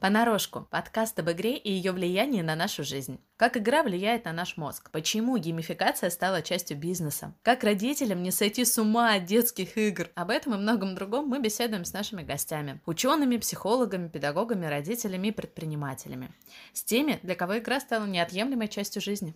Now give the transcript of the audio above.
Понарошку. Подкаст об игре и ее влиянии на нашу жизнь. Как игра влияет на наш мозг? Почему геймификация стала частью бизнеса? Как родителям не сойти с ума от детских игр? Об этом и многом другом мы беседуем с нашими гостями. Учеными, психологами, педагогами, родителями и предпринимателями. С теми, для кого игра стала неотъемлемой частью жизни.